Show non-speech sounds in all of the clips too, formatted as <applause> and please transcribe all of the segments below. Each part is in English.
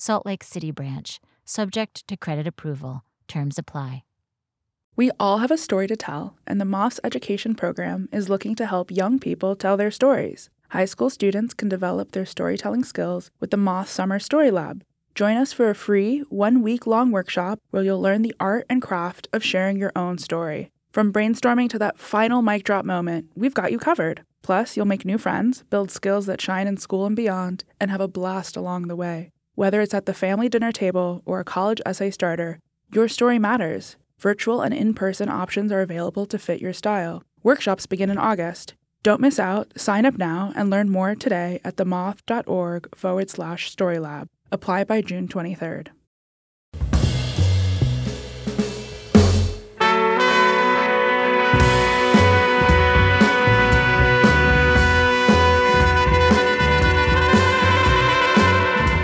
Salt Lake City branch, subject to credit approval. Terms apply. We all have a story to tell, and the Moth's education program is looking to help young people tell their stories. High school students can develop their storytelling skills with the Moth Summer Story Lab. Join us for a free, one week long workshop where you'll learn the art and craft of sharing your own story. From brainstorming to that final mic drop moment, we've got you covered. Plus, you'll make new friends, build skills that shine in school and beyond, and have a blast along the way. Whether it's at the family dinner table or a college essay starter, your story matters. Virtual and in person options are available to fit your style. Workshops begin in August. Don't miss out. Sign up now and learn more today at themoth.org forward slash storylab. Apply by June 23rd.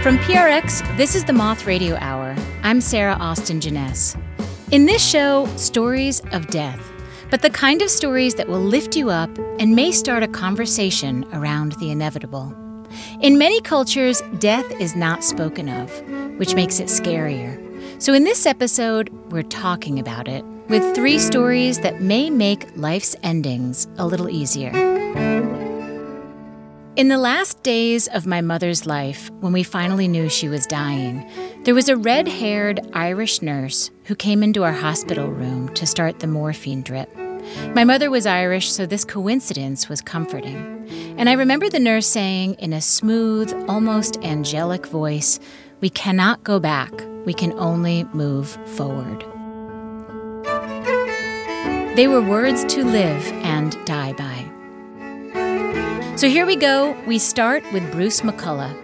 From PRX, this is the Moth Radio Hour. I'm Sarah Austin Jenness. In this show, stories of death, but the kind of stories that will lift you up and may start a conversation around the inevitable. In many cultures, death is not spoken of, which makes it scarier. So in this episode, we're talking about it with three stories that may make life's endings a little easier. In the last days of my mother's life, when we finally knew she was dying, there was a red haired Irish nurse who came into our hospital room to start the morphine drip. My mother was Irish, so this coincidence was comforting. And I remember the nurse saying in a smooth, almost angelic voice, We cannot go back, we can only move forward. They were words to live and die by. So here we go. We start with Bruce McCulloch.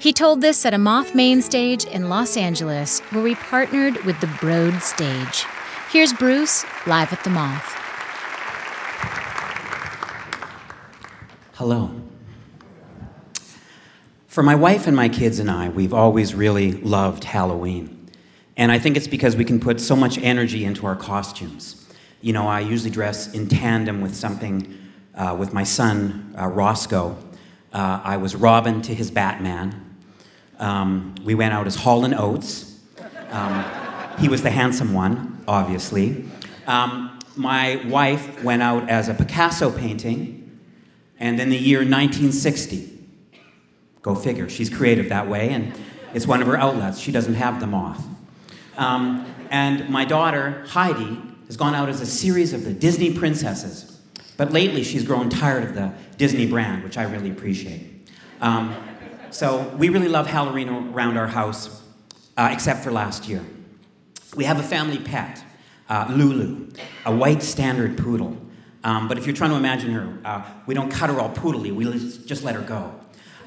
He told this at a Moth main stage in Los Angeles, where we partnered with the Broad Stage. Here's Bruce live at the Moth. Hello. For my wife and my kids and I, we've always really loved Halloween. And I think it's because we can put so much energy into our costumes. You know, I usually dress in tandem with something uh, with my son, uh, Roscoe. Uh, I was Robin to his Batman. Um, we went out as Hall and Oates. Um, he was the handsome one, obviously. Um, my wife went out as a Picasso painting, and in the year 1960, go figure, she's creative that way, and it's one of her outlets. She doesn't have the moth. Um, and my daughter, Heidi, has gone out as a series of the Disney princesses. But lately, she's grown tired of the Disney brand, which I really appreciate. Um, so we really love Halloween around our house, uh, except for last year. We have a family pet, uh, Lulu, a white standard poodle. Um, but if you're trying to imagine her, uh, we don't cut her all poodly, we just let her go.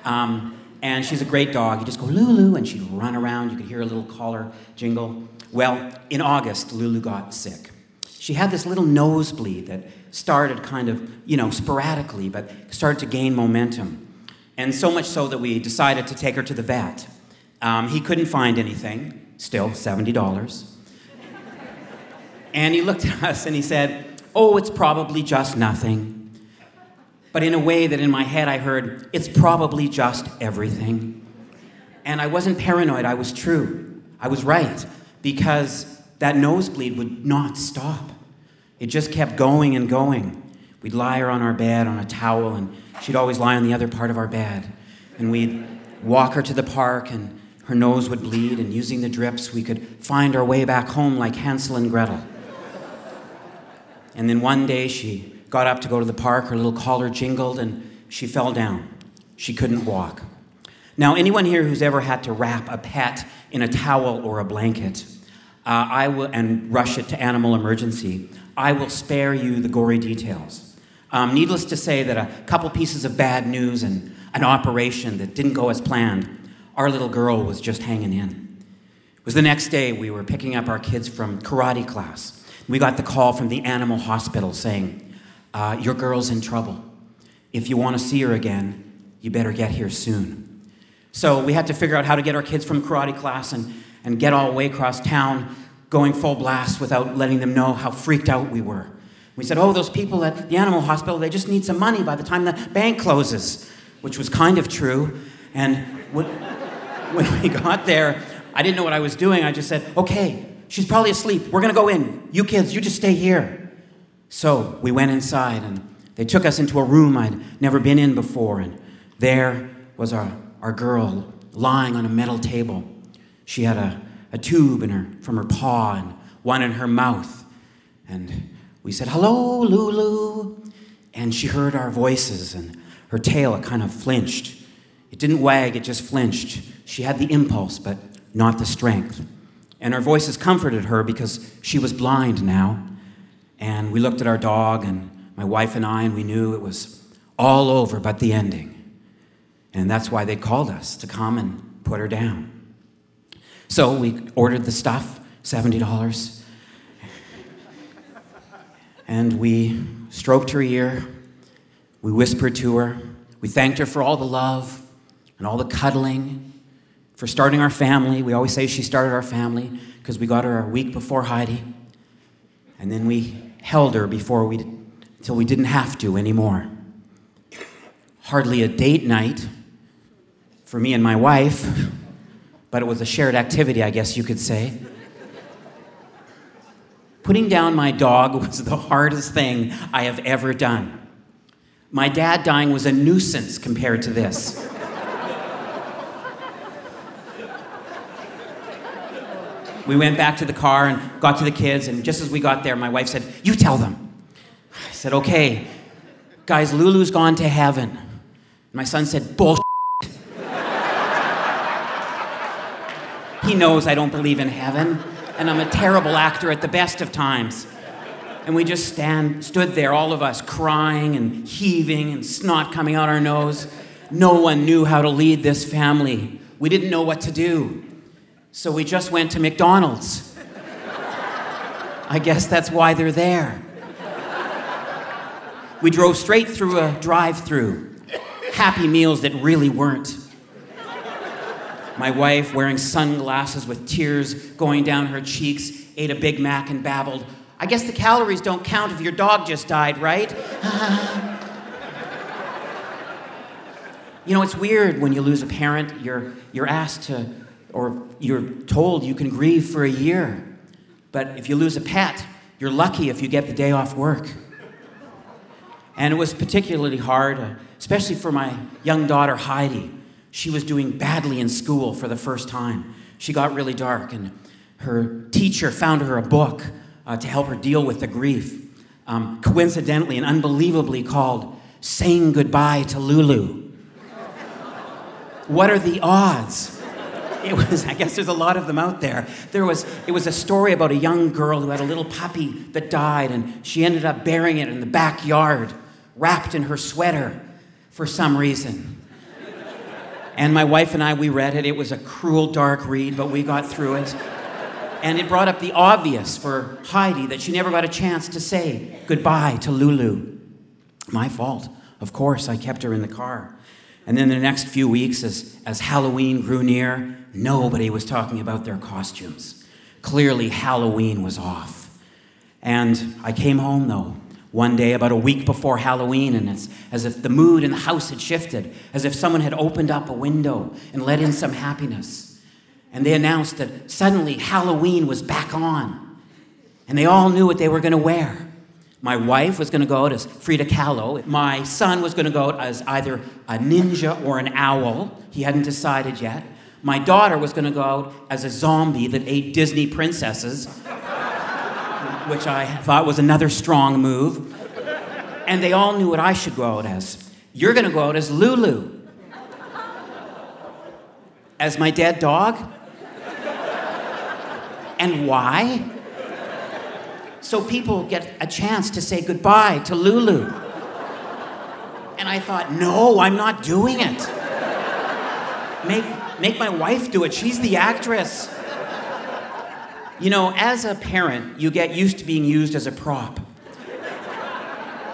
Um, and she's a great dog. You just go, Lulu, and she'd run around. You could hear a little collar jingle. Well, in August, Lulu got sick. She had this little nosebleed that started kind of, you know, sporadically, but started to gain momentum. And so much so that we decided to take her to the vet. Um, he couldn't find anything, still $70. and he looked at us and he said, Oh, it's probably just nothing. But in a way that in my head I heard, It's probably just everything. And I wasn't paranoid, I was true. I was right, because that nosebleed would not stop. It just kept going and going. We'd lie her on our bed on a towel, and she'd always lie on the other part of our bed. And we'd walk her to the park, and her nose would bleed, and using the drips, we could find our way back home like Hansel and Gretel. And then one day she got up to go to the park, her little collar jingled, and she fell down. She couldn't walk. Now, anyone here who's ever had to wrap a pet in a towel or a blanket, uh, I will, and rush it to animal emergency, I will spare you the gory details. Um, needless to say that a couple pieces of bad news and an operation that didn't go as planned, our little girl was just hanging in. It was the next day we were picking up our kids from karate class. We got the call from the animal hospital saying, uh, Your girl's in trouble. If you want to see her again, you better get here soon. So we had to figure out how to get our kids from karate class and, and get all the way across town going full blast without letting them know how freaked out we were. We said, Oh, those people at the animal hospital, they just need some money by the time the bank closes, which was kind of true. And when, <laughs> we got there, I didn't know what I was doing. I just said, Okay, she's probably asleep. We're going to go in. You kids, you just stay here. So we went inside and they took us into a room I'd never been in before. And there was our our girl lying on a metal table. She had a, a tube in her, from her paw and one in her mouth. And we said, Hello, Lulu. And she heard our voices, and her tail kind of flinched. It didn't wag, it just flinched. She had the impulse, but not the strength. And our voices comforted her because she was blind now. And we looked at our dog, and my wife and I, and we knew it was all over but the ending. And that's why they called us to come and put her down. So we ordered the stuff, $70. And we stroked her ear. We whispered to her. We thanked her for all the love and all the cuddling, for starting our family. We always say she started our family because we got her a week before Heidi. And then we held her before we, until we didn't have to anymore. Hardly a date night for me and my wife, but it was a shared activity, I guess you could say. Putting down my dog <laughs> was the hardest thing I have ever done. My dad dying was a nuisance compared to this. we went back to the car and got to the kids, and just as we got there, my wife said, You tell them. I said, Okay. Guys, Lulu's gone to heaven. My son said, Bullshit. He knows I don't believe in heaven, and I'm a terrible actor at the best of times. And we just stand, stood there, all of us, crying and heaving and snot coming out our nose. No one knew how to lead this family. We didn't know what to do. So we just went to McDonald's. I guess that's why they're there. We drove straight through a drive through. Happy meals that really weren't my wife, wearing sunglasses with tears going down her cheeks, ate a Big Mac and babbled, I guess the calories don't count if your dog just died, right? <laughs> you know, it's weird when you lose a parent, you're, you're asked to, or you're told you can grieve for a year. But if you lose a pet, you're lucky if you get the day off work. And it was particularly hard, uh, especially for my young daughter, Heidi she was doing badly in school for the first time. She got really dark, and her teacher found her a book uh, to help her deal with the grief. Um, coincidentally and unbelievably called Saying Goodbye to Lulu. what are the odds? It was, I guess there's a lot of them out there. There was, it was a story about a young girl who had a little puppy that died, and she ended up burying it in the backyard, wrapped in her sweater for some reason. And my wife and I, we read it. It was a cruel, dark read, but we got through it. And it brought up the obvious for Heidi that she never got a chance to say goodbye to Lulu. My fault. Of course, I kept her in the car. And then the next few weeks, as, as Halloween grew near, nobody was talking about their costumes. Clearly, Halloween was off. And I came home, though, one day, about a week before Halloween, and it's as if the mood in the house had shifted, as if someone had opened up a window and let in some happiness. And they announced that suddenly Halloween was back on. And they all knew what they were going to wear. My wife was going to go out as Frida Kahlo. My son was going to go out as either a ninja or an owl. He hadn't decided yet. My daughter was going to go out as a zombie that ate Disney princesses, which I thought was another strong move. And they all knew what I should go out as. You're to go out as Lulu. As my dead dog? And why? So people get a chance to say goodbye to Lulu. And I thought, no, I'm not doing it. Make, make my wife do it. She's the actress. You know, as a parent, you get used to being used as a prop.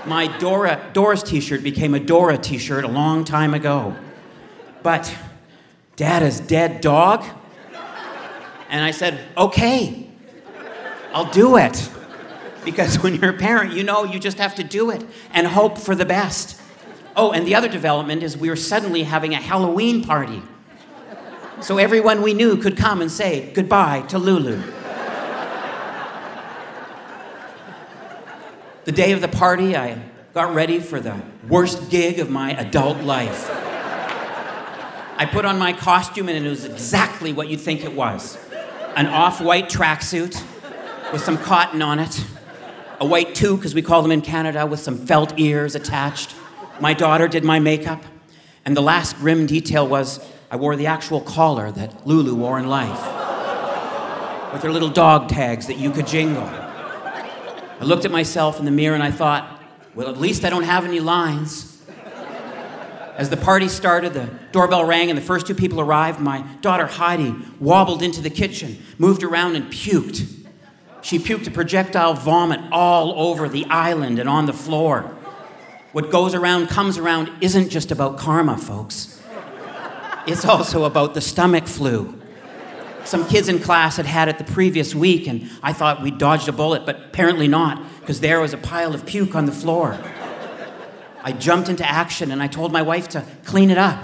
My Dora, t shirt became a Dora t shirt a long time ago. But Dad is dead dog? And I said, okay, I'll do it. Because when you're a parent, you know you just have to do it and hope for the best. Oh, and the other development is we were suddenly having a Halloween party. So everyone we knew could come and say goodbye to Lulu. The day of the party, I got ready for the worst gig of my adult life. I put on my costume, and it was exactly what you'd think it was an off white tracksuit with some cotton on it, a white toque, as we call them in Canada, with some felt ears attached. My daughter did my makeup, and the last grim detail was I wore the actual collar that Lulu wore in life, with her little dog tags that you could jingle. I looked at myself in the mirror and I thought, well, at least I don't have any lines. As the party started, the doorbell rang and the first two people arrived. My daughter Heidi wobbled into the kitchen, moved around, and puked. She puked a projectile vomit all over the island and on the floor. What goes around comes around isn't just about karma, folks. It's also about the stomach flu. Some kids in class had had it the previous week, and I thought we dodged a bullet, but apparently not, because there was a pile of puke on the floor. I jumped into action and I told my wife to clean it up.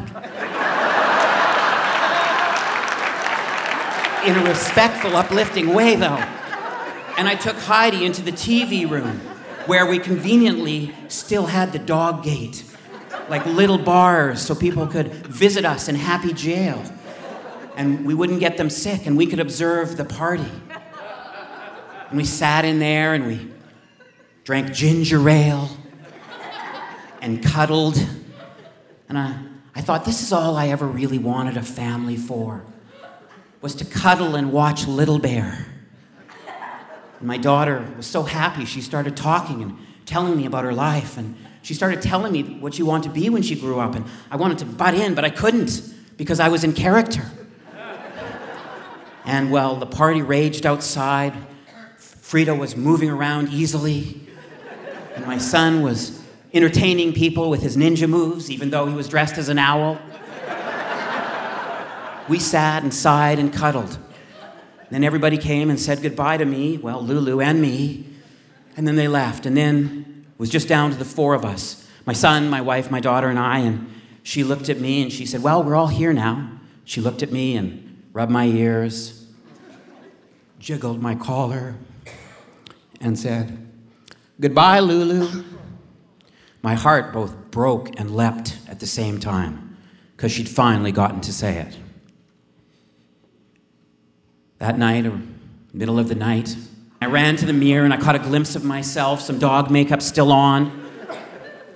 In a respectful, uplifting way, though. And I took Heidi into the TV room where we conveniently still had the dog gate, like little bars so people could visit us in happy jail. And we wouldn't get them sick and we could observe the party. And we sat in there and we drank ginger ale and cuddled. And I, I thought, this is all I ever really wanted a family for, was to cuddle and watch Little Bear. And my daughter was so happy, she started talking and telling me about her life. And she started telling me what she wanted to be when she grew up. And I wanted to butt in, but I couldn't because I was in character. And well, the party raged outside. Frida was moving around easily. And my son was entertaining people with his ninja moves, even though he was dressed as an owl. we sat and sighed and cuddled. Then everybody came and said goodbye to me, well, Lulu and me. And then they left. And then it was just down to the four of us my son, my wife, my daughter, and I. And she looked at me and she said, Well, we're all here now. She looked at me and rubbed my ears, jiggled my collar, and said, Goodbye, Lulu. My heart both broke and leapt at the same time because she'd finally gotten to say it. That night, or middle of the night, I ran to the mirror and I caught a glimpse of myself, some dog makeup still on.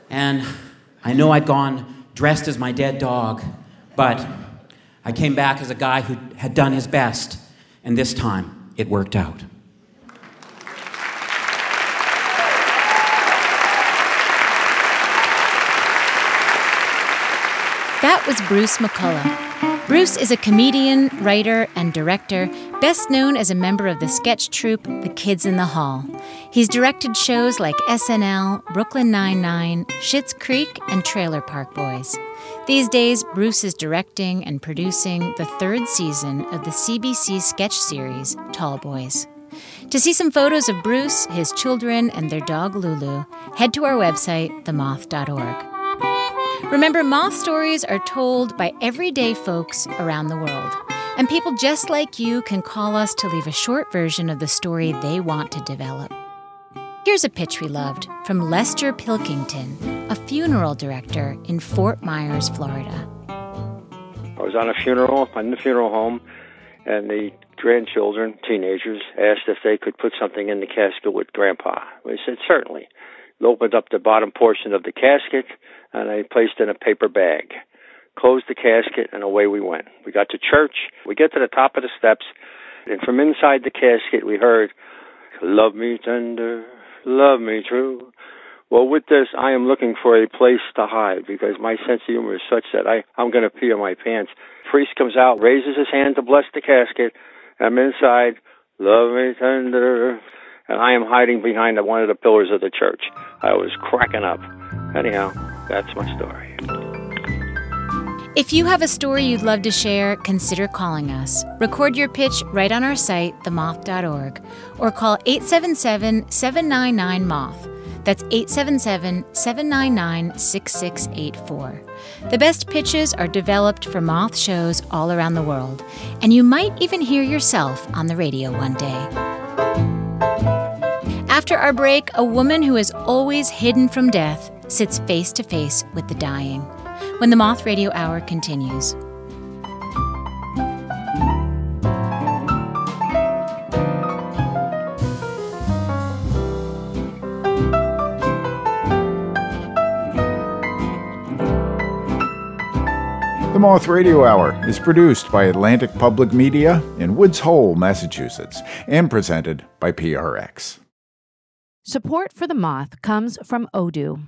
And I know I'd gone dressed as my dead dog, but I came back as a guy who had done his best, and this time it worked out. That was Bruce McCulloch. Bruce is a comedian, writer, and director, best known as a member of the sketch troupe The Kids in the Hall. He's directed shows like SNL, Brooklyn Nine-Nine, Schitt's Creek, and Trailer Park Boys. These days, Bruce is directing and producing the third season of the CBC sketch series Tall Boys. To see some photos of Bruce, his children, and their dog Lulu, head to our website, themoth.org. Remember, moth stories are told by everyday folks around the world. And people just like you can call us to leave a short version of the story they want to develop. Here's a pitch we loved from Lester Pilkington, a funeral director in Fort Myers, Florida. I was on a funeral, in the funeral home, and the grandchildren, teenagers, asked if they could put something in the casket with Grandpa. We said, certainly. They opened up the bottom portion of the casket, and I placed in a paper bag. Closed the casket, and away we went. We got to church. We get to the top of the steps, and from inside the casket, we heard, Love me tender, love me true. Well, with this, I am looking for a place to hide because my sense of humor is such that I, I'm going to pee on my pants. Priest comes out, raises his hand to bless the casket. I'm inside, love me tender, and I am hiding behind one of the pillars of the church. I was cracking up. Anyhow, that's my story. If you have a story you'd love to share, consider calling us. Record your pitch right on our site, themoth.org, or call 877 799 Moth. That's 877 799 6684. The best pitches are developed for Moth shows all around the world, and you might even hear yourself on the radio one day. After our break, a woman who is always hidden from death sits face to face with the dying. When the Moth Radio Hour continues. The Moth Radio Hour is produced by Atlantic Public Media in Woods Hole, Massachusetts, and presented by PRX. Support for the Moth comes from Odoo.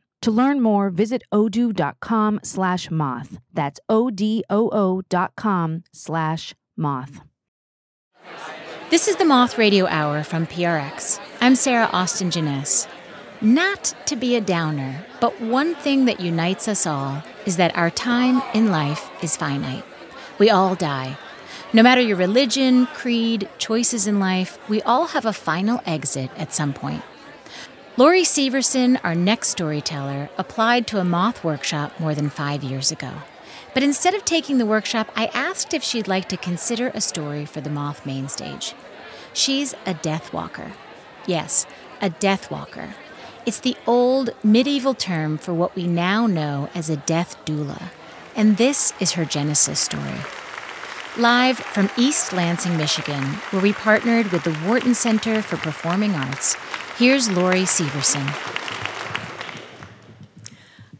To learn more, visit odoo.com slash moth. That's O-D-O-O dot com slash moth. This is the Moth Radio Hour from PRX. I'm Sarah Austin Jenness. Not to be a downer, but one thing that unites us all is that our time in life is finite. We all die. No matter your religion, creed, choices in life, we all have a final exit at some point. Lori Syverson, our next storyteller, applied to a moth workshop more than five years ago. But instead of taking the workshop, I asked if she'd like to consider a story for the moth main stage. She's a death walker. Yes, a death walker. It's the old medieval term for what we now know as a death doula. And this is her Genesis story. Live from East Lansing, Michigan, where we partnered with the Wharton Center for Performing Arts, here's Lori Syverson.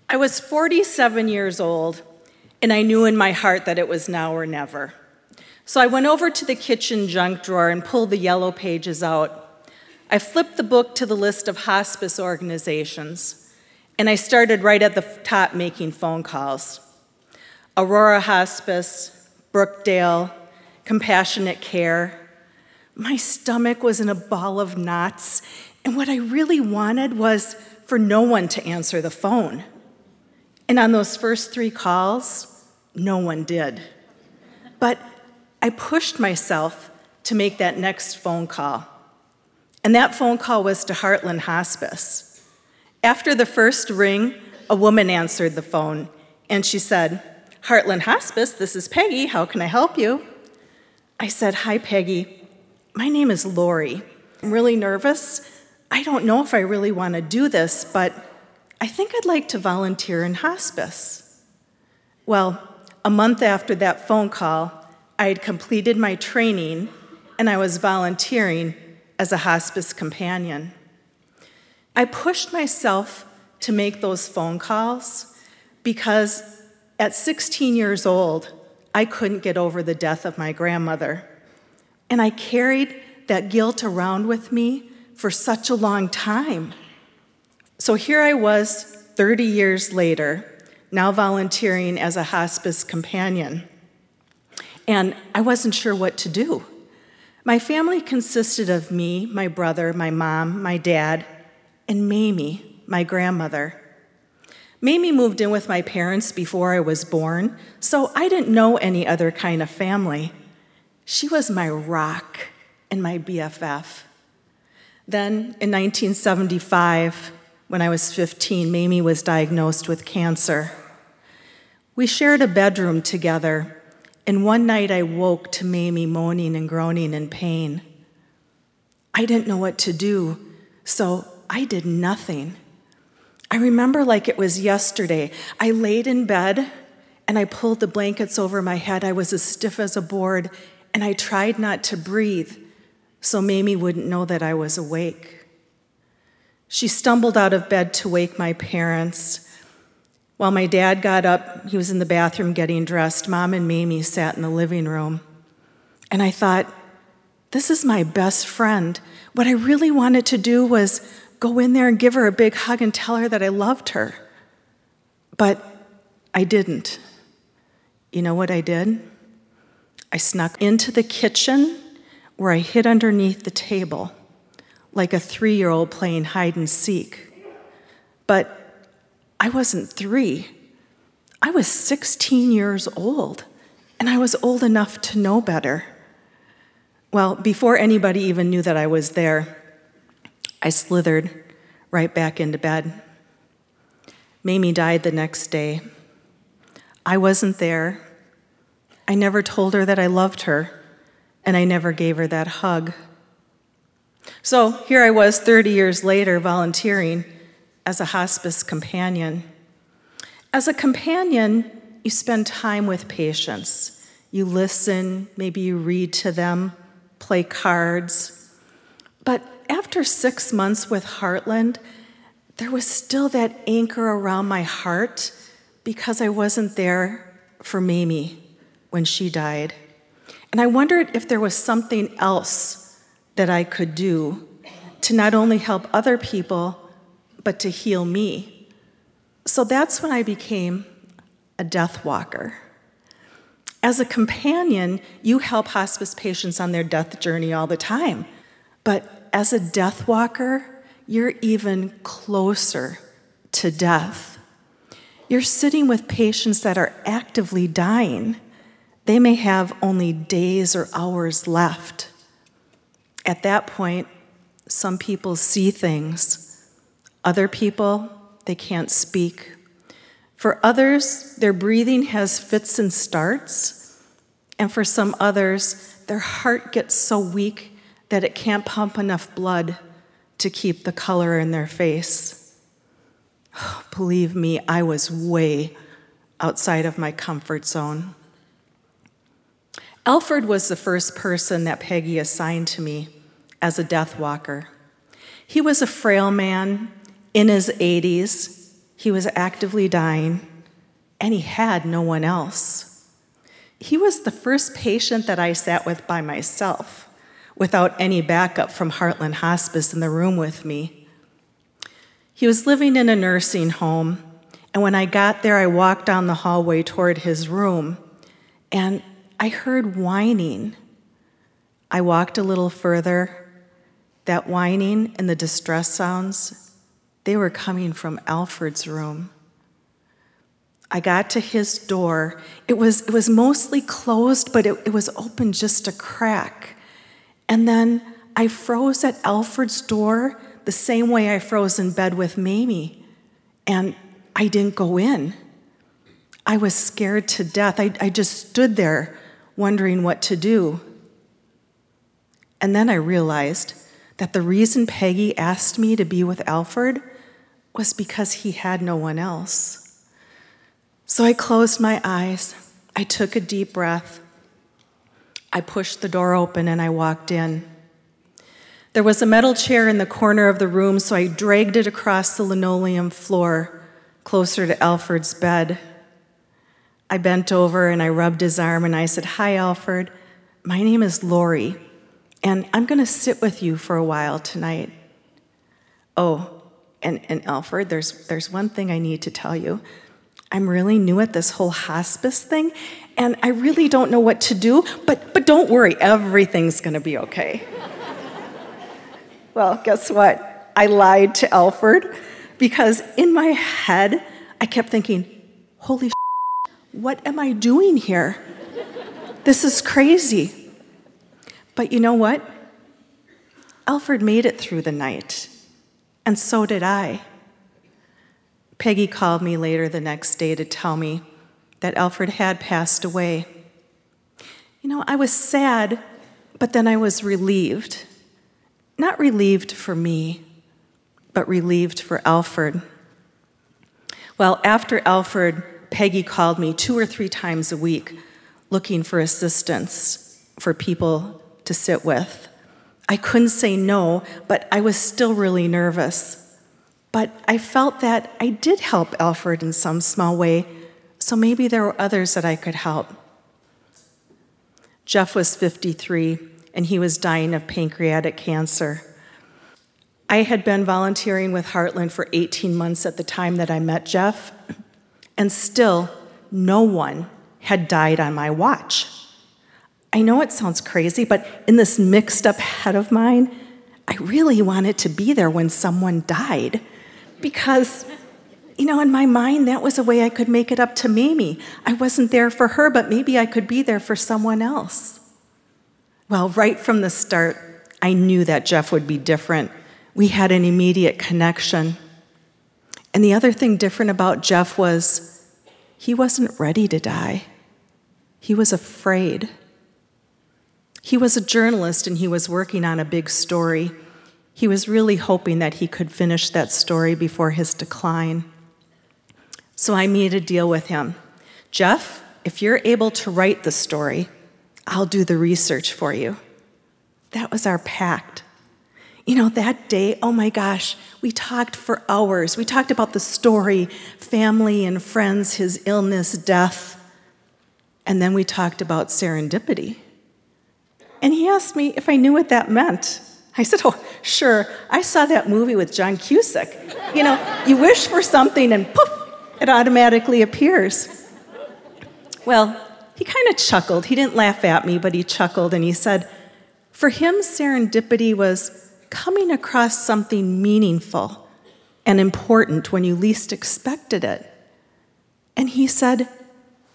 I was 47 years old, and I knew in my heart that it was now or never. So I went over to the kitchen junk drawer and pulled the yellow pages out. I flipped the book to the list of hospice organizations, and I started right at the top making phone calls. Aurora Hospice, Brookdale, compassionate care. My stomach was in a ball of knots, and what I really wanted was for no one to answer the phone. And on those first three calls, no one did. But I pushed myself to make that next phone call. And that phone call was to Heartland Hospice. After the first ring, a woman answered the phone, and she said, Heartland Hospice, this is Peggy. How can I help you? I said, Hi, Peggy. My name is Lori. I'm really nervous. I don't know if I really want to do this, but I think I'd like to volunteer in hospice. Well, a month after that phone call, I had completed my training and I was volunteering as a hospice companion. I pushed myself to make those phone calls because at 16 years old, I couldn't get over the death of my grandmother. And I carried that guilt around with me for such a long time. So here I was, 30 years later, now volunteering as a hospice companion. And I wasn't sure what to do. My family consisted of me, my brother, my mom, my dad, and Mamie, my grandmother. Mamie moved in with my parents before I was born, so I didn't know any other kind of family. She was my rock, and my BFF. Then in 1975, when I was 15, Mamie was diagnosed with cancer. We shared a bedroom together, and one night I woke to Mamie moaning and groaning in pain. I didn't know what to do, so I did nothing. I remember like it was yesterday. I laid in bed and I pulled the blankets over my head. I was as stiff as a board, and I tried not to breathe so Mamie wouldn't know that I was awake. She stumbled out of bed to wake my parents. While my dad got up, he was in the bathroom getting dressed. Mom and Mamie sat in the living room. And I thought, this is my best friend. What I really wanted to do was go in there and give her a big hug and tell her that I loved her. But I didn't. You know what I did? I snuck into the kitchen where I hid underneath the table like a three year old playing hide and seek. But I wasn't three, I was 16 years old, and I was old enough to know better. Well, before anybody even knew that I was there, I slithered right back into bed. Mamie died the next day. I wasn't there. I never told her that I loved her, and I never gave her that hug. So here I was 30 years later volunteering as a hospice companion. As a companion, you spend time with patients. You listen, maybe you read to them, play cards. But after six months with Heartland, there was still that anchor around my heart because I wasn't there for Mamie when she died. And I wondered if there was something else that I could do to not only help other people, but to heal me. So that's when I became a death walker. As a companion, you help hospice patients on their death journey all the time. But as a death walker, you're even closer to death. You're sitting with patients that are actively dying. They may have only days or hours left. At that point, some people see things, other people, they can't speak. For others, their breathing has fits and starts, and for some others, their heart gets so weak that it can't pump enough blood to keep the color in their face. <sighs> Believe me, I was way outside of my comfort zone. Alfred was the first person that Peggy assigned to me as a death walker. He was a frail man in his 80s. He was actively dying, and he had no one else. He was the first patient that I sat with by myself without any backup from Heartland Hospice in the room with me. He was living in a nursing home, and when I got there, I walked down the hallway toward his room, and I heard whining. I walked a little further. That whining and the distress sounds, they were coming from Alfred's room. I got to his door. It was, it was mostly closed, but it, it was open just a crack. And then I froze at Alfred's door the same way I froze in bed with Mamie. And I didn't go in. I was scared to death. I, I just stood there wondering what to do. And then I realized that the reason Peggy asked me to be with Alfred was because he had no one else. So I closed my eyes, I took a deep breath, I pushed the door open, and I walked in. There was a metal chair in the corner of the room, so I dragged it across the linoleum floor closer to Alfred's bed. I bent over and I rubbed his arm and I said, Hi, Alfred. My name is Lori, and I'm going to sit with you for a while tonight. Oh, and, and Alfred, there's, there's one thing I need to tell you. I'm really new at this whole hospice thing, and I really don't know what to do, but, but don't worry, everything's going to be okay. well, guess what? I lied to Alfred because in my head, I kept thinking, holy what am I doing here? This is crazy. But you know what? Alfred made it through the night, and so did I. Peggy called me later the next day to tell me that Alfred had passed away. You know, I was sad, but then I was relieved. Not relieved for me, but relieved for Alfred. Well, after Alfred, Peggy called me two or three times a week looking for assistance for people to sit with. I couldn't say no, but I was still really nervous. But I felt that I did help Alfred in some small way, so maybe there were others that I could help. Jeff was 53, and he was dying of pancreatic cancer. I had been volunteering with Heartland for 18 months at the time that I met Jeff, and still, no one had died on my watch. I know it sounds crazy, but in this mixed up head of mine, I really wanted to be there when someone died because, you know, in my mind, that was a way I could make it up to Mamie. I wasn't there for her, but maybe I could be there for someone else. Well, right from the start, I knew that Jeff would be different. We had an immediate connection. And the other thing different about Jeff was he wasn't ready to die, he was afraid. He was a journalist and he was working on a big story. He was really hoping that he could finish that story before his decline. So I made a deal with him Jeff, if you're able to write the story, I'll do the research for you. That was our pact. You know, that day, oh my gosh, we talked for hours. We talked about the story, family and friends, his illness, death, and then we talked about serendipity. And he asked me if I knew what that meant. I said, Oh, sure. I saw that movie with John Cusack. You know, you wish for something and poof, it automatically appears. Well, he kind of chuckled. He didn't laugh at me, but he chuckled and he said, For him, serendipity was coming across something meaningful and important when you least expected it. And he said,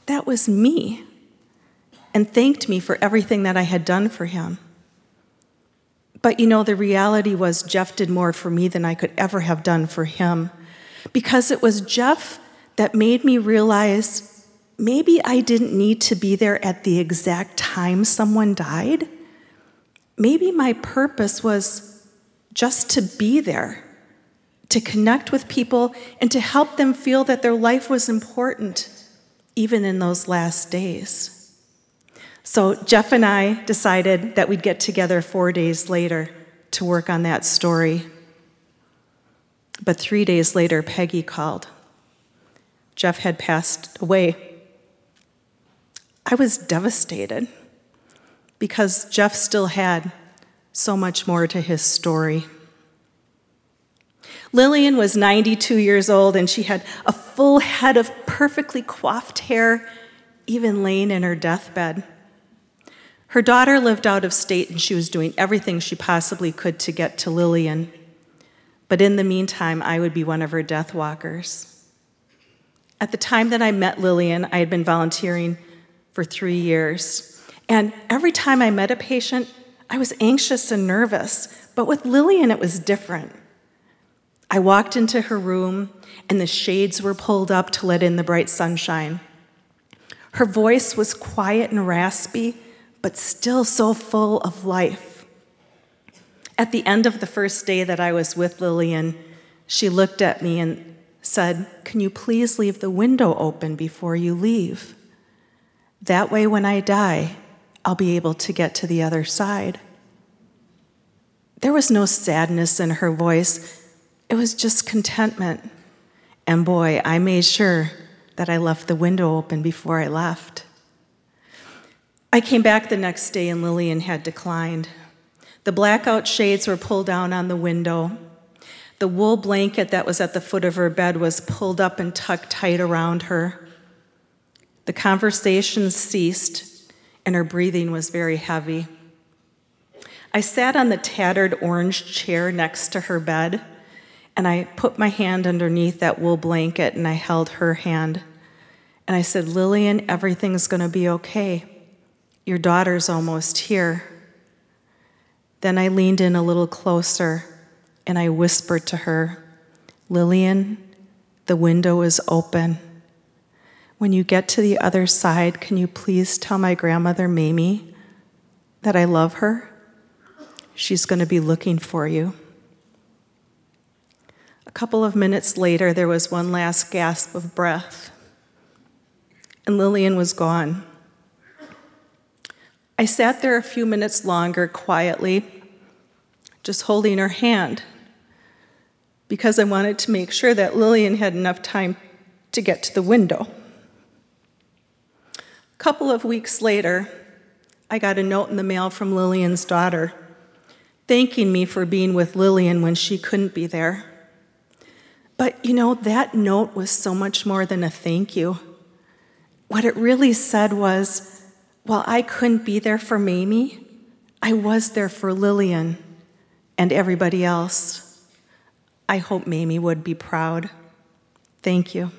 That was me, and thanked me for everything that I had done for him. But you know, the reality was Jeff did more for me than I could ever have done for him. Because it was Jeff that made me realize maybe I didn't need to be there at the exact time someone died. Maybe my purpose was just to be there, to connect with people, and to help them feel that their life was important, even in those last days. So Jeff and I decided that we'd get together four days later to work on that story. But three days later, Peggy called. Jeff had passed away. I was devastated because Jeff still had so much more to his story. Lillian was 92 years old and she had a full head of perfectly coiffed hair, even laying in her deathbed. Her daughter lived out of state and she was doing everything she possibly could to get to Lillian. But in the meantime, I would be one of her death walkers. At the time that I met Lillian, I had been volunteering for three years. And every time I met a patient, I was anxious and nervous. But with Lillian, it was different. I walked into her room, and the shades were pulled up to let in the bright sunshine. Her voice was quiet and raspy, but still so full of life. At the end of the first day that I was with Lillian, she looked at me and said, Can you please leave the window open before you leave? That way, when I die, I'll be able to get to the other side. There was no sadness in her voice, it was just contentment. And boy, I made sure that I left the window open before I left. I came back the next day and Lillian had declined. The blackout shades were pulled down on the window. The wool blanket that was at the foot of her bed was pulled up and tucked tight around her. The conversation ceased, and her breathing was very heavy. I sat on the tattered orange chair next to her bed, and I put my hand underneath that wool blanket and I held her hand. And I said, Lillian, everything's going to be okay. Your daughter's almost here. Then I leaned in a little closer and I whispered to her, Lillian, the window is open. When you get to the other side, can you please tell my grandmother, Mamie, that I love her? She's going to be looking for you. A couple of minutes later, there was one last gasp of breath, and Lillian was gone. I sat there a few minutes longer quietly, just holding her hand, because I wanted to make sure that Lillian had enough time to get to the window. Couple of weeks later, I got a note in the mail from Lillian's daughter thanking me for being with Lillian when she couldn't be there. But you know, that note was so much more than a thank you. What it really said was, while I couldn't be there for Mamie, I was there for Lillian and everybody else. I hope Mamie would be proud. Thank you.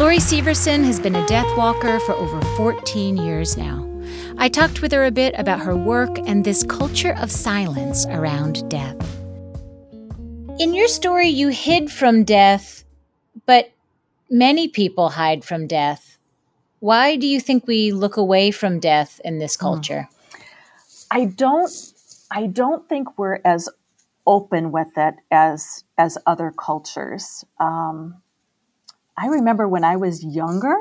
Lori Syverson has been a death walker for over 14 years now. I talked with her a bit about her work and this culture of silence around death. In your story, you hid from death, but many people hide from death. Why do you think we look away from death in this hmm. culture? I don't I don't think we're as open with it as as other cultures. Um, I remember when I was younger,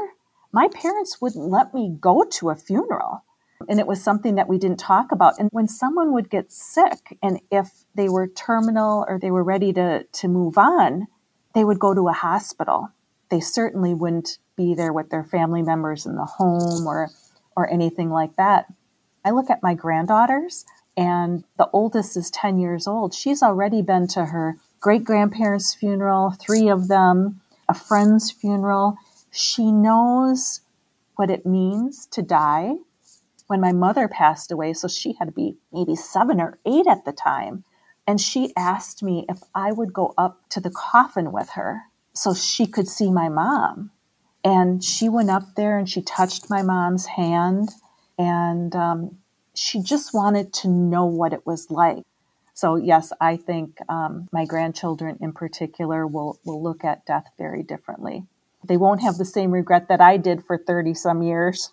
my parents wouldn't let me go to a funeral. And it was something that we didn't talk about. And when someone would get sick, and if they were terminal or they were ready to, to move on, they would go to a hospital. They certainly wouldn't be there with their family members in the home or, or anything like that. I look at my granddaughters, and the oldest is 10 years old. She's already been to her great grandparents' funeral, three of them a friend's funeral. She knows what it means to die. When my mother passed away, so she had to be maybe seven or eight at the time, and she asked me if I would go up to the coffin with her so she could see my mom. And she went up there and she touched my mom's hand, and um, she just wanted to know what it was like. So yes, I think um, my grandchildren in particular will will look at death very differently. They won't have the same regret that I did for thirty some years.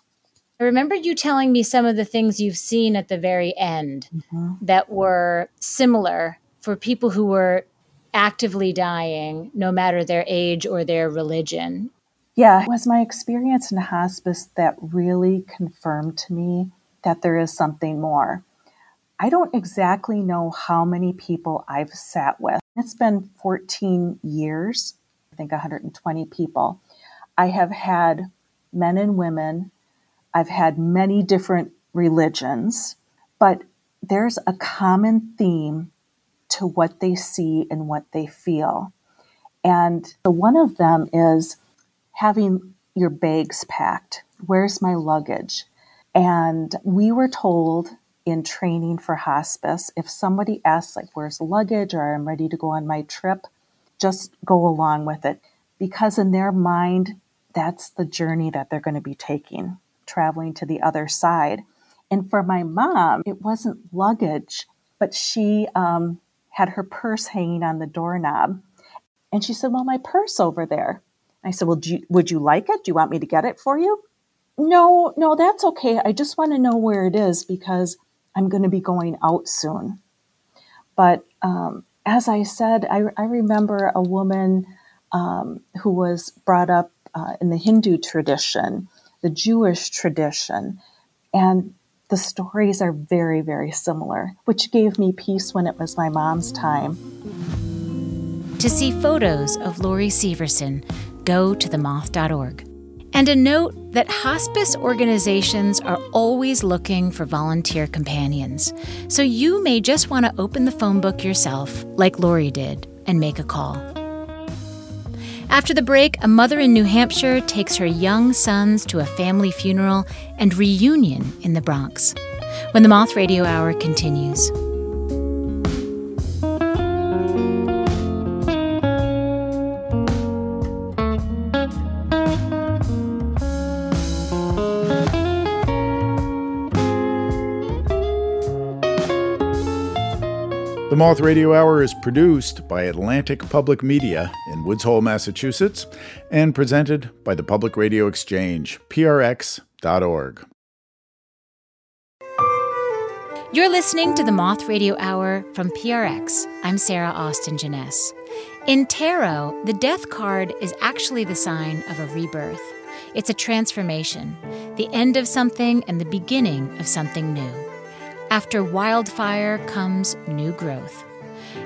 I remember you telling me some of the things you've seen at the very end mm-hmm. that were similar for people who were actively dying, no matter their age or their religion. Yeah, it was my experience in hospice that really confirmed to me that there is something more. I don't exactly know how many people I've sat with. It's been 14 years, I think 120 people. I have had men and women, I've had many different religions, but there's a common theme to what they see and what they feel. And one of them is having your bags packed. Where's my luggage? And we were told in training for hospice, if somebody asks, like, where's luggage or I'm ready to go on my trip, just go along with it. Because in their mind, that's the journey that they're going to be taking, traveling to the other side. And for my mom, it wasn't luggage, but she um, had her purse hanging on the doorknob. And she said, Well, my purse over there. I said, Well, you, would you like it? Do you want me to get it for you? No, no, that's okay. I just want to know where it is because I'm going to be going out soon. But um, as I said, I, I, remember a woman um, who was brought up uh, in the Hindu tradition, the Jewish tradition, and the stories are very, very similar, which gave me peace when it was my mom's time. To see photos of Lori Syverson, go to themoth.org. And a note that hospice organizations are always looking for volunteer companions. So you may just want to open the phone book yourself, like Lori did, and make a call. After the break, a mother in New Hampshire takes her young sons to a family funeral and reunion in the Bronx. When the Moth Radio Hour continues. The Moth Radio Hour is produced by Atlantic Public Media in Woods Hole, Massachusetts, and presented by the Public Radio Exchange, prx.org. You're listening to the Moth Radio Hour from PRX. I'm Sarah Austin Jenness. In tarot, the death card is actually the sign of a rebirth. It's a transformation, the end of something and the beginning of something new. After wildfire comes new growth.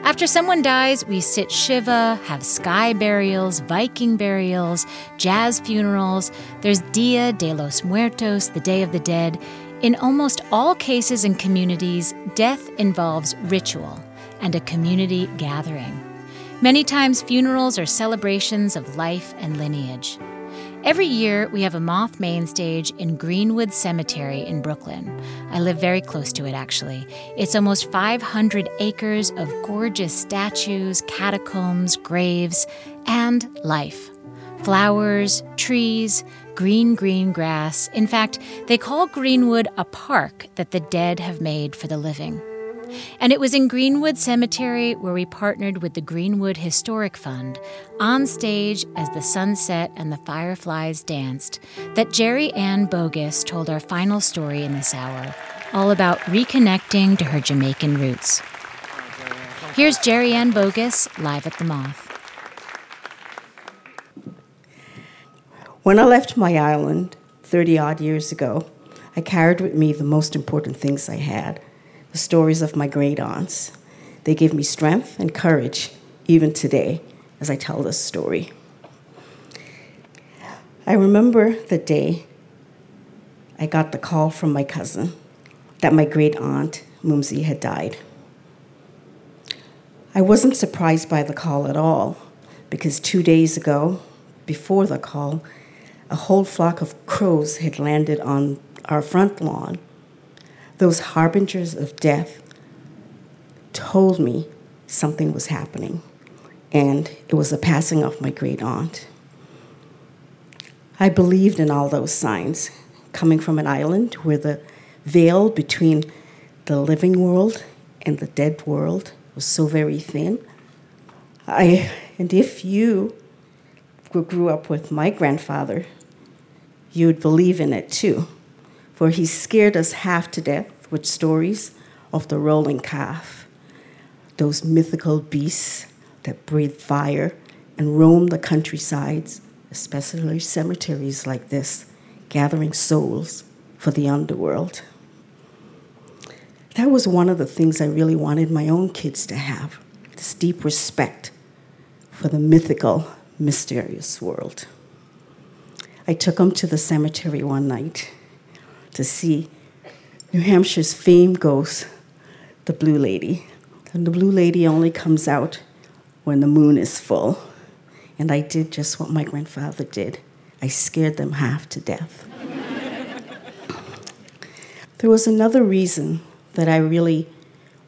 After someone dies, we sit Shiva, have sky burials, Viking burials, jazz funerals. There's Dia de los Muertos, the Day of the Dead. In almost all cases and communities, death involves ritual and a community gathering. Many times, funerals are celebrations of life and lineage. Every year, we have a moth main stage in Greenwood Cemetery in Brooklyn. I live very close to it, actually. It's almost 500 acres of gorgeous statues, catacombs, graves, and life. Flowers, trees, green, green grass. In fact, they call Greenwood a park that the dead have made for the living. And it was in Greenwood Cemetery where we partnered with the Greenwood Historic Fund, on stage as the sunset and the fireflies danced, that Jerrianne Boggis told our final story in this hour, all about reconnecting to her Jamaican roots. Here's Jerrianne Boggis live at the Moth. When I left my island 30 odd years ago, I carried with me the most important things I had the stories of my great aunts. They give me strength and courage even today as I tell this story. I remember the day I got the call from my cousin that my great aunt, Mumsy, had died. I wasn't surprised by the call at all because two days ago, before the call, a whole flock of crows had landed on our front lawn those harbingers of death told me something was happening, and it was the passing of my great aunt. I believed in all those signs, coming from an island where the veil between the living world and the dead world was so very thin. I, and if you grew up with my grandfather, you'd believe in it too for he scared us half to death with stories of the rolling calf, those mythical beasts that breathe fire and roam the countrysides, especially cemeteries like this, gathering souls for the underworld. That was one of the things I really wanted my own kids to have this deep respect for the mythical, mysterious world. I took them to the cemetery one night to see New Hampshire's famed ghost, the Blue Lady. And the Blue Lady only comes out when the moon is full. And I did just what my grandfather did I scared them half to death. <laughs> there was another reason that I really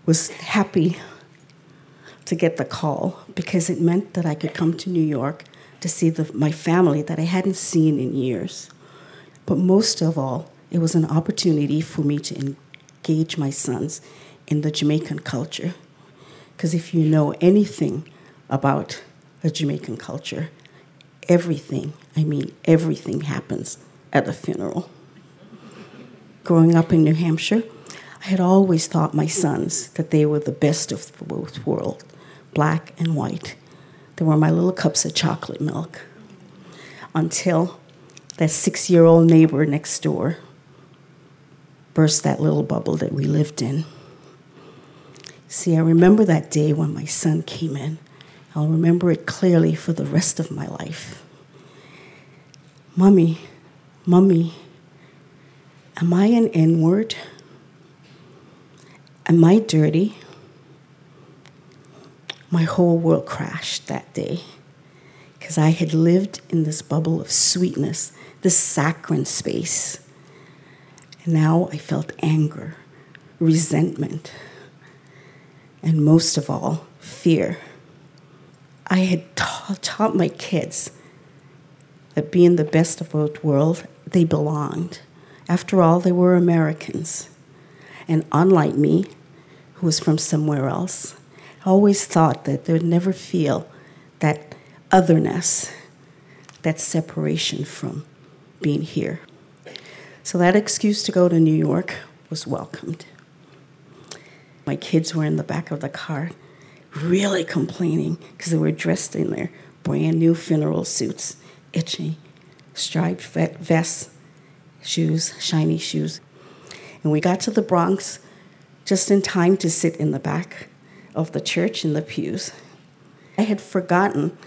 was happy to get the call because it meant that I could come to New York to see the, my family that I hadn't seen in years. But most of all, it was an opportunity for me to engage my sons in the Jamaican culture. Because if you know anything about a Jamaican culture, everything, I mean everything, happens at a funeral. Growing up in New Hampshire, I had always thought my sons that they were the best of both worlds, black and white. They were my little cups of chocolate milk. Until that six year old neighbor next door burst that little bubble that we lived in. See, I remember that day when my son came in. I'll remember it clearly for the rest of my life. Mummy, Mummy, am I an N word? Am I dirty? My whole world crashed that day because I had lived in this bubble of sweetness, this saccharine space and now I felt anger, resentment, and most of all, fear. I had ta- taught my kids that being the best of both worlds, they belonged. After all, they were Americans. And unlike me, who was from somewhere else, I always thought that they would never feel that otherness, that separation from being here. So that excuse to go to New York was welcomed. My kids were in the back of the car, really complaining because they were dressed in their brand new funeral suits, itchy, striped vests, shoes, shiny shoes. And we got to the Bronx just in time to sit in the back of the church in the pews. I had forgotten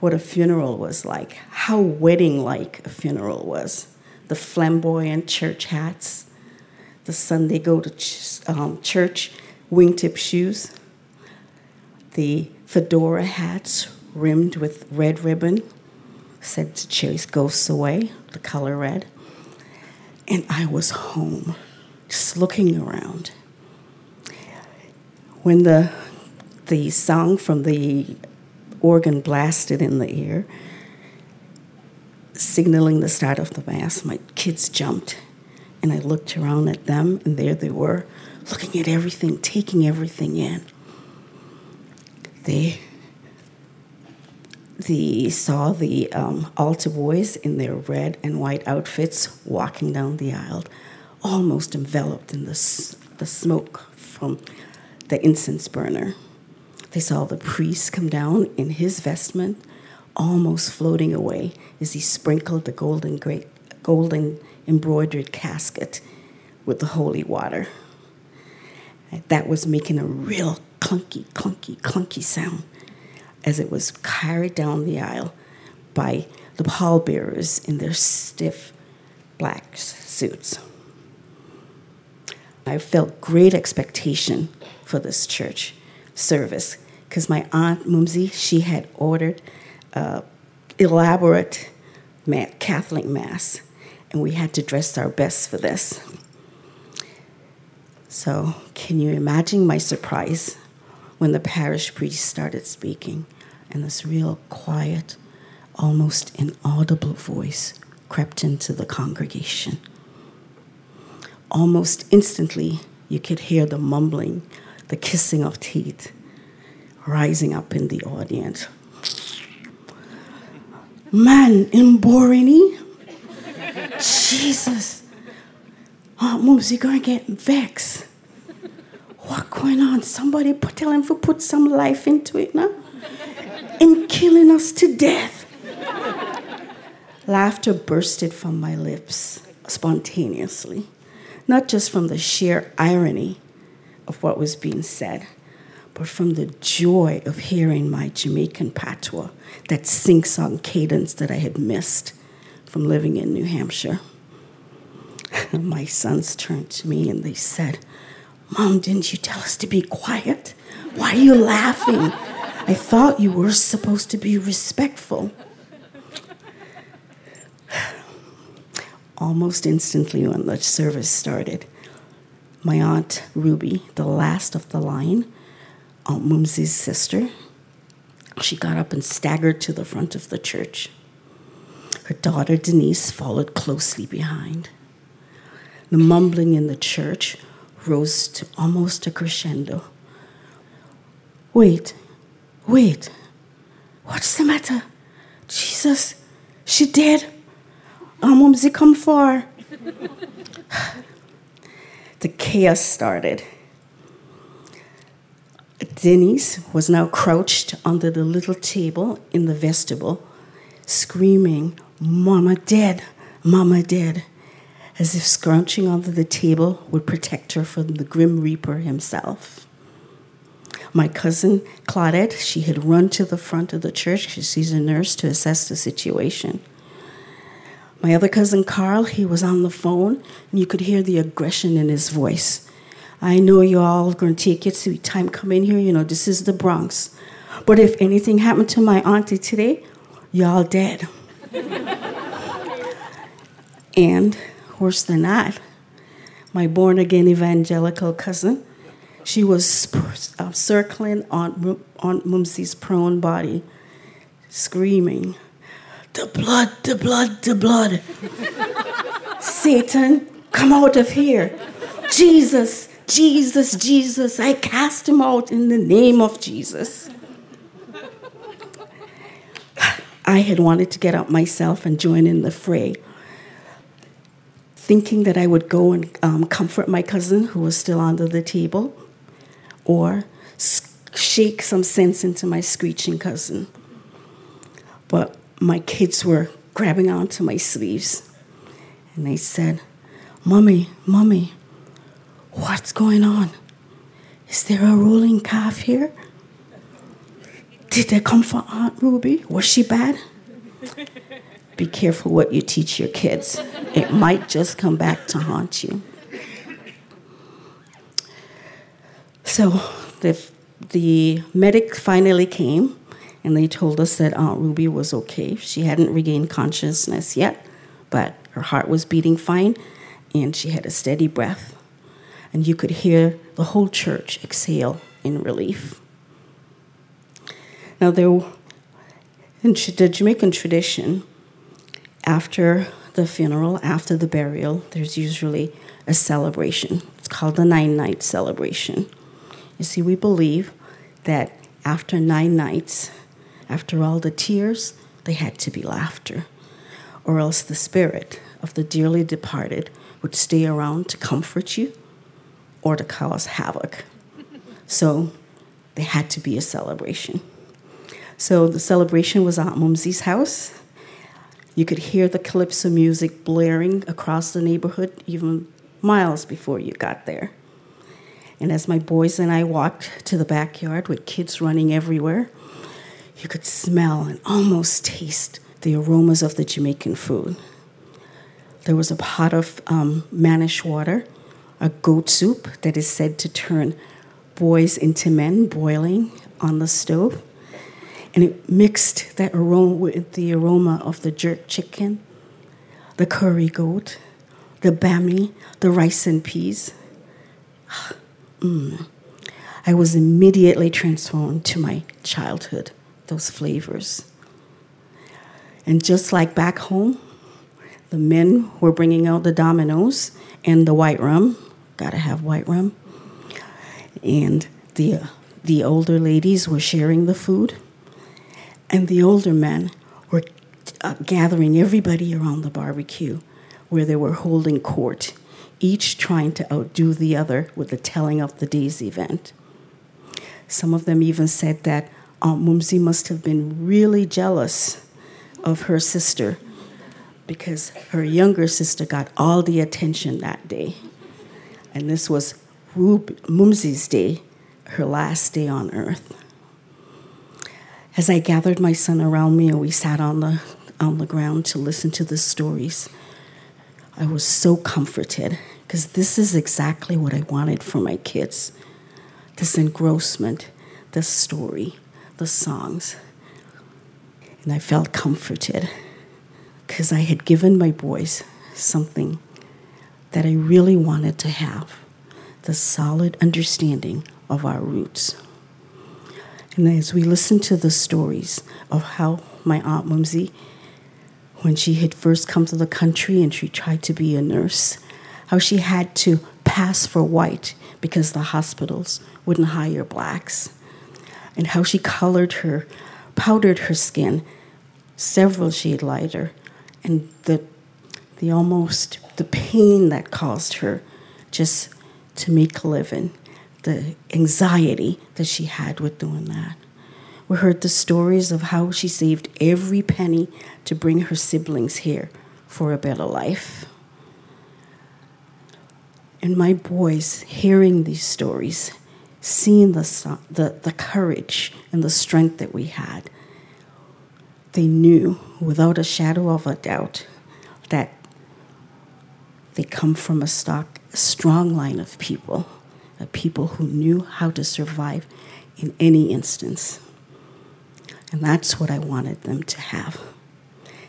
what a funeral was like, how wedding like a funeral was. The flamboyant church hats, the Sunday go to ch- um, church wingtip shoes, the fedora hats rimmed with red ribbon, said to chase ghosts away, the color red. And I was home, just looking around when the the song from the organ blasted in the ear, signaling the start of the mass, my kids jumped, and I looked around at them, and there they were, looking at everything, taking everything in. They they saw the um, altar boys in their red and white outfits walking down the aisle, almost enveloped in the, the smoke from the incense burner. They saw the priest come down in his vestment, almost floating away as he sprinkled the golden, great, golden embroidered casket with the holy water. That was making a real clunky, clunky, clunky sound as it was carried down the aisle by the pallbearers in their stiff black suits. I felt great expectation for this church service because my aunt Mumsy, she had ordered uh, elaborate Catholic mass, and we had to dress our best for this. So, can you imagine my surprise when the parish priest started speaking and this real quiet, almost inaudible voice crept into the congregation? Almost instantly, you could hear the mumbling the kissing of teeth rising up in the audience. Man in Borini? Jesus. Ah, Aunt Moves, you're gonna get vexed. What going on? Somebody put, tell him to put some life into it now. In killing us to death. Laughter bursted from my lips spontaneously, not just from the sheer irony of what was being said, but from the joy of hearing my Jamaican patois, that sing song cadence that I had missed from living in New Hampshire. <laughs> my sons turned to me and they said, Mom, didn't you tell us to be quiet? Why are you laughing? I thought you were supposed to be respectful. <sighs> Almost instantly, when the service started, my aunt Ruby, the last of the line, Aunt Mumsy's sister, she got up and staggered to the front of the church. Her daughter Denise followed closely behind. The mumbling in the church rose to almost a crescendo. Wait, wait, what's the matter? Jesus, she dead? Aunt Mumsy come for <laughs> the chaos started. Denise was now crouched under the little table in the vestibule, screaming, Mama dead, Mama dead, as if scrunching under the table would protect her from the Grim Reaper himself. My cousin Claudette, she had run to the front of the church because she's a nurse to assess the situation. My other cousin Carl, he was on the phone, and you could hear the aggression in his voice. I know you all going to take your sweet time coming here. You know, this is the Bronx. But if anything happened to my auntie today, y'all dead. <laughs> and worse than that, my born again evangelical cousin, she was uh, circling on Aunt Mumsy's prone body, screaming, the blood, the blood, the blood. <laughs> Satan, come out of here. Jesus, Jesus, Jesus, I cast him out in the name of Jesus. I had wanted to get up myself and join in the fray, thinking that I would go and um, comfort my cousin who was still under the table, or shake some sense into my screeching cousin. But my kids were grabbing onto my sleeves, and they said, Mommy, Mommy, what's going on? Is there a rolling calf here? Did they come for Aunt Ruby? Was she bad? Be careful what you teach your kids. It might just come back to haunt you. So the, the medic finally came and they told us that Aunt Ruby was okay. She hadn't regained consciousness yet, but her heart was beating fine and she had a steady breath. And you could hear the whole church exhale in relief. Now, there, in the Jamaican tradition, after the funeral, after the burial, there's usually a celebration. It's called the nine night celebration. You see, we believe that after nine nights, after all the tears, there had to be laughter, or else the spirit of the dearly departed would stay around to comfort you or to cause havoc. So there had to be a celebration. So the celebration was at Mumsy's house. You could hear the calypso music blaring across the neighborhood even miles before you got there. And as my boys and I walked to the backyard with kids running everywhere, you could smell and almost taste the aromas of the Jamaican food. There was a pot of um, mannish water, a goat soup that is said to turn boys into men boiling on the stove and it mixed that aroma with the aroma of the jerk chicken, the curry goat, the bami, the rice and peas. <sighs> Mm. I was immediately transformed to my childhood, those flavors. And just like back home, the men were bringing out the dominoes and the white rum. Gotta have white rum. And the, the older ladies were sharing the food and the older men were uh, gathering everybody around the barbecue where they were holding court, each trying to outdo the other with the telling of the day's event. Some of them even said that Aunt Mumsy must have been really jealous of her sister because her younger sister got all the attention that day. And this was Mumsy's day, her last day on earth. As I gathered my son around me and we sat on the, on the ground to listen to the stories, I was so comforted because this is exactly what I wanted for my kids this engrossment, the story, the songs. And I felt comforted because I had given my boys something that I really wanted to have the solid understanding of our roots. And as we listen to the stories of how my Aunt Mumsy, when she had first come to the country and she tried to be a nurse, how she had to pass for white because the hospitals wouldn't hire blacks, and how she colored her, powdered her skin several shades lighter, and the, the almost the pain that caused her just to make a living the anxiety that she had with doing that. We heard the stories of how she saved every penny to bring her siblings here for a better life. And my boys, hearing these stories, seeing the, the, the courage and the strength that we had, they knew without a shadow of a doubt that they come from a stock, a strong line of people of people who knew how to survive in any instance. And that's what I wanted them to have.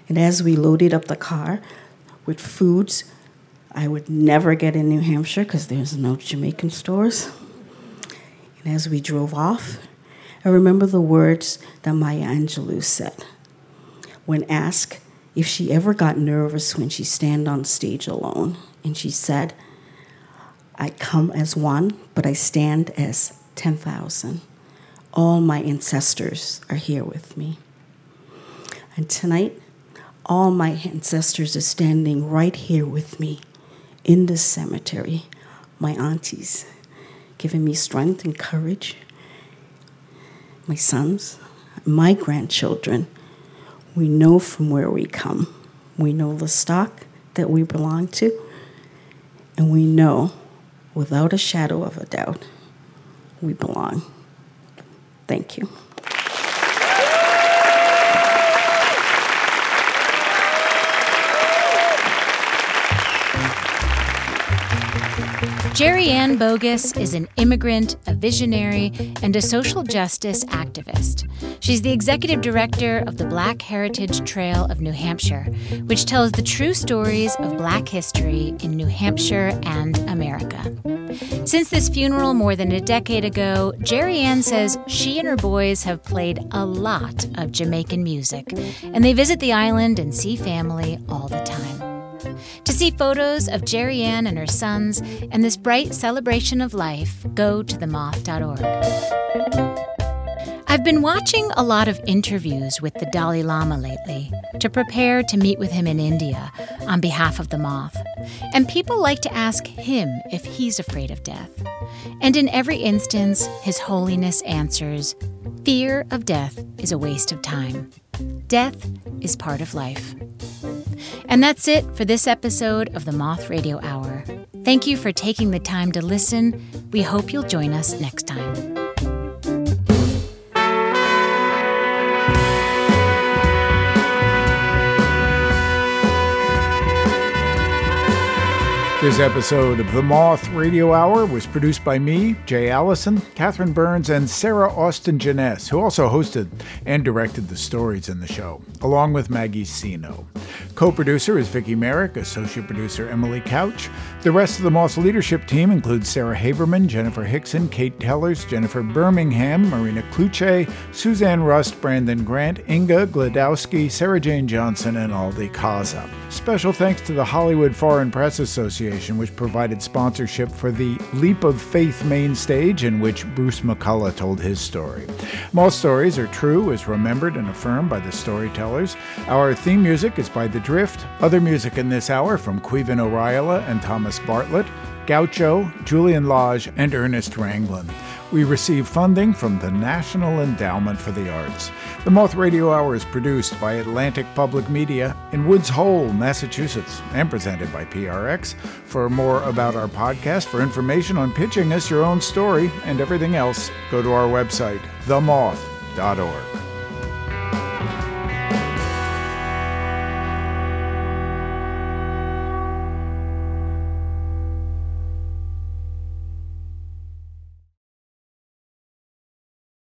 And as we loaded up the car with foods I would never get in New Hampshire because there's no Jamaican stores. And as we drove off, I remember the words that Maya Angelou said when asked if she ever got nervous when she stand on stage alone. And she said, I come as one, but I stand as 10,000. All my ancestors are here with me. And tonight, all my ancestors are standing right here with me in the cemetery, my aunties, giving me strength and courage, my sons, my grandchildren. We know from where we come. We know the stock that we belong to, and we know without a shadow of a doubt we belong. Thank you. Jerrianne Boggis is an immigrant, a visionary, and a social justice activist. She's the executive director of the Black Heritage Trail of New Hampshire, which tells the true stories of Black history in New Hampshire and America. Since this funeral more than a decade ago, Jerry Ann says she and her boys have played a lot of Jamaican music, and they visit the island and see family all the time. To see photos of Jerrianne and her sons and this bright celebration of life, go to themoth.org. I've been watching a lot of interviews with the Dalai Lama lately to prepare to meet with him in India on behalf of the moth. And people like to ask him if he's afraid of death. And in every instance, His Holiness answers fear of death is a waste of time. Death is part of life. And that's it for this episode of the Moth Radio Hour. Thank you for taking the time to listen. We hope you'll join us next time. This episode of The Moth Radio Hour was produced by me, Jay Allison, Catherine Burns, and Sarah Austin Jenness, who also hosted and directed the stories in the show, along with Maggie Cino. Co producer is Vicki Merrick, associate producer Emily Couch. The rest of the Moth leadership team includes Sarah Haberman, Jennifer Hickson, Kate Tellers, Jennifer Birmingham, Marina Klutse, Suzanne Rust, Brandon Grant, Inga Glodowski, Sarah Jane Johnson, and Aldi Kaza. Special thanks to the Hollywood Foreign Press Association which provided sponsorship for the Leap of Faith main stage, in which Bruce McCulloch told his story. Most stories are true, as remembered and affirmed by the storytellers. Our theme music is by The Drift. Other music in this hour from Caoimhín Ó Raghallaigh and Thomas Bartlett, Gaucho, Julian Lage, and Ernest Ranglin. We receive funding from the National Endowment for the Arts. The Moth Radio Hour is produced by Atlantic Public Media in Woods Hole, Massachusetts, and presented by PRX. For more about our podcast, for information on pitching us your own story and everything else, go to our website, themoth.org.